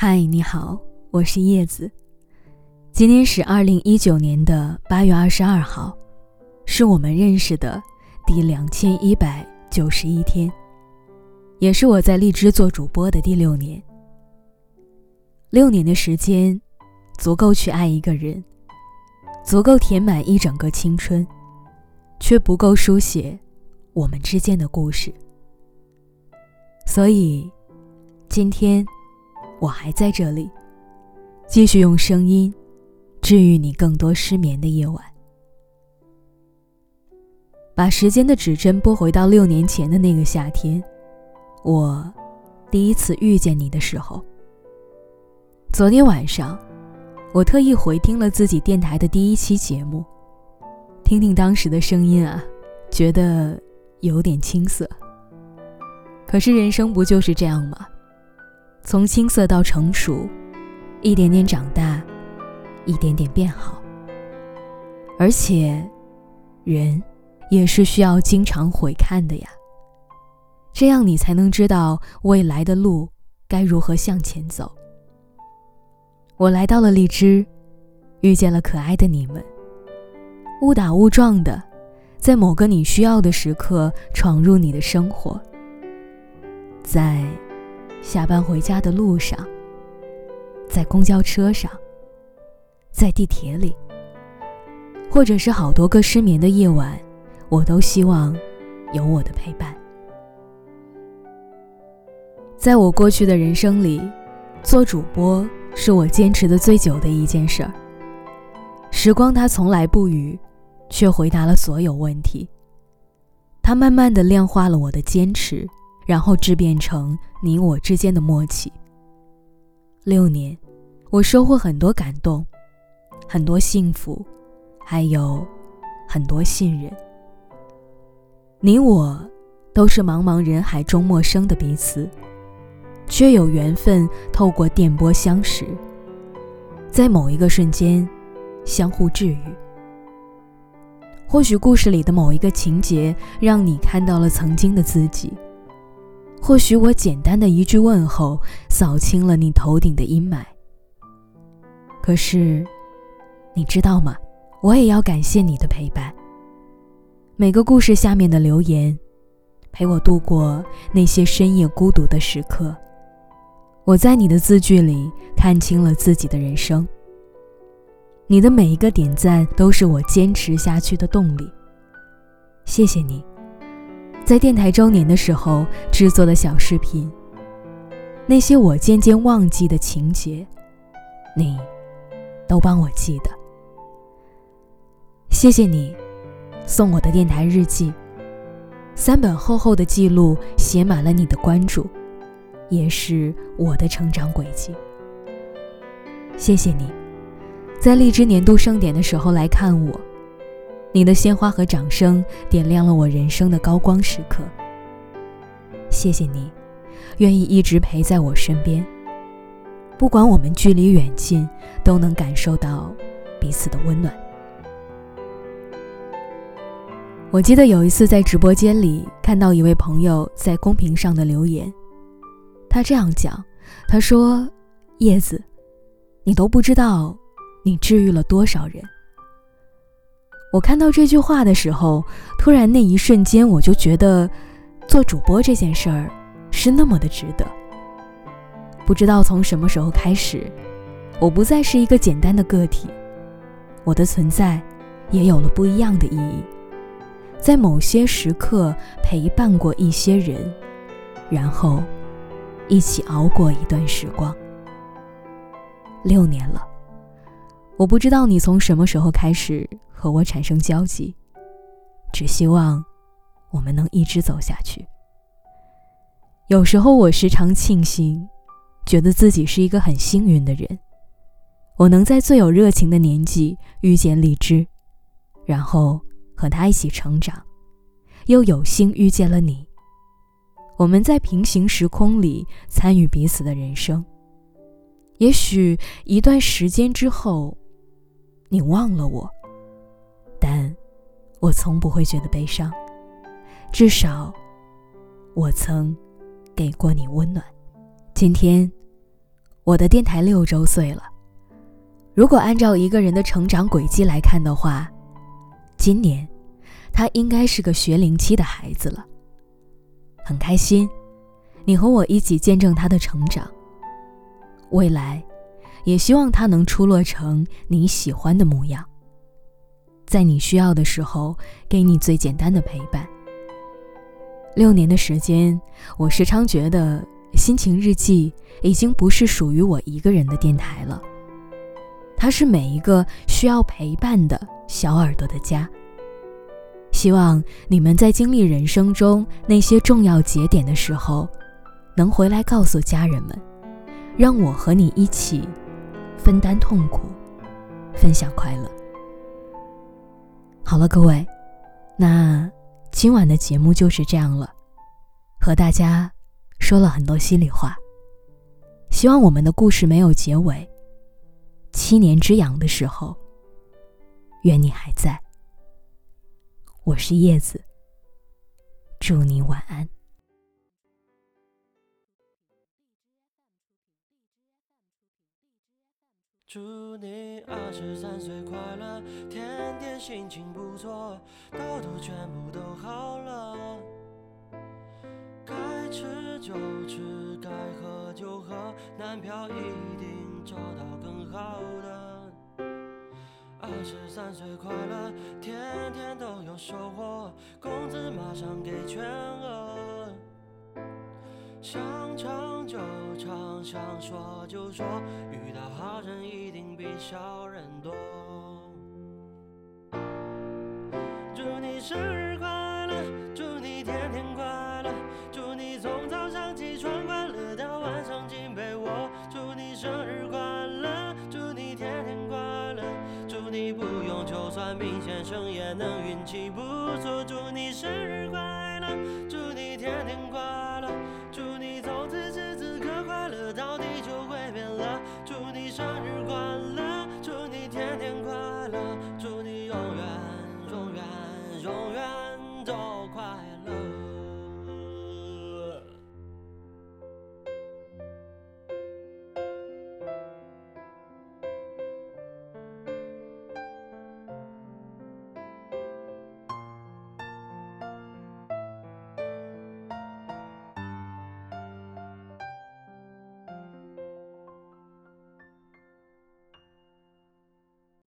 嗨，你好，我是叶子。今天是二零一九年的八月二十二号，是我们认识的第两千一百九十一天，也是我在荔枝做主播的第六年。六年的时间，足够去爱一个人，足够填满一整个青春，却不够书写我们之间的故事。所以，今天。我还在这里，继续用声音治愈你更多失眠的夜晚。把时间的指针拨回到六年前的那个夏天，我第一次遇见你的时候。昨天晚上，我特意回听了自己电台的第一期节目，听听当时的声音啊，觉得有点青涩。可是人生不就是这样吗？从青涩到成熟，一点点长大，一点点变好。而且，人也是需要经常回看的呀。这样你才能知道未来的路该如何向前走。我来到了荔枝，遇见了可爱的你们，误打误撞的，在某个你需要的时刻闯入你的生活，在。下班回家的路上，在公交车上，在地铁里，或者是好多个失眠的夜晚，我都希望有我的陪伴。在我过去的人生里，做主播是我坚持的最久的一件事儿。时光它从来不语，却回答了所有问题。它慢慢的量化了我的坚持。然后质变成你我之间的默契。六年，我收获很多感动，很多幸福，还有很多信任。你我都是茫茫人海中陌生的彼此，却有缘分透过电波相识，在某一个瞬间相互治愈。或许故事里的某一个情节，让你看到了曾经的自己。或许我简单的一句问候，扫清了你头顶的阴霾。可是，你知道吗？我也要感谢你的陪伴。每个故事下面的留言，陪我度过那些深夜孤独的时刻。我在你的字句里看清了自己的人生。你的每一个点赞，都是我坚持下去的动力。谢谢你。在电台周年的时候制作的小视频，那些我渐渐忘记的情节，你都帮我记得。谢谢你送我的电台日记，三本厚厚的记录写满了你的关注，也是我的成长轨迹。谢谢你，在荔枝年度盛典的时候来看我。你的鲜花和掌声点亮了我人生的高光时刻。谢谢你，愿意一直陪在我身边。不管我们距离远近，都能感受到彼此的温暖。我记得有一次在直播间里看到一位朋友在公屏上的留言，他这样讲：“他说，叶子，你都不知道，你治愈了多少人。”我看到这句话的时候，突然那一瞬间，我就觉得，做主播这件事儿是那么的值得。不知道从什么时候开始，我不再是一个简单的个体，我的存在也有了不一样的意义。在某些时刻陪伴过一些人，然后一起熬过一段时光。六年了，我不知道你从什么时候开始。和我产生交集，只希望我们能一直走下去。有时候我时常庆幸，觉得自己是一个很幸运的人，我能在最有热情的年纪遇见荔枝，然后和他一起成长，又有幸遇见了你。我们在平行时空里参与彼此的人生。也许一段时间之后，你忘了我。但，我从不会觉得悲伤，至少，我曾给过你温暖。今天，我的电台六周岁了。如果按照一个人的成长轨迹来看的话，今年他应该是个学龄期的孩子了。很开心，你和我一起见证他的成长。未来，也希望他能出落成你喜欢的模样，在你需要的时候给你最简单的陪伴。六年的时间，我时常觉得心情日记已经不是属于我一个人的电台了。它是每一个需要陪伴的小耳朵的家。希望你们在经历人生中那些重要节点的时候，能回来告诉家人们，让我和你一起分担痛苦，分享快乐。好了，各位，那今晚的节目就是这样了，和大家说了很多心里话。希望我们的故事没有结尾。七年之痒的时候，愿你还在。我是叶子，祝你晚安。祝你二十三岁快乐，天天心情不错，痘痘全部都好了。该吃就吃，该喝就喝，男票一定找到更好的。二十三岁快乐，天天都有收获，工资马上给全额。想唱就唱，想说就说，遇到好人一定比小人多。祝你生日快乐，祝你天天快乐，祝你从早上起床快乐到晚上进被窝。祝你生日快乐，祝你天天快乐，祝你不用就算命先生也能运气不错。祝你生日快乐，祝你天天快乐，祝你早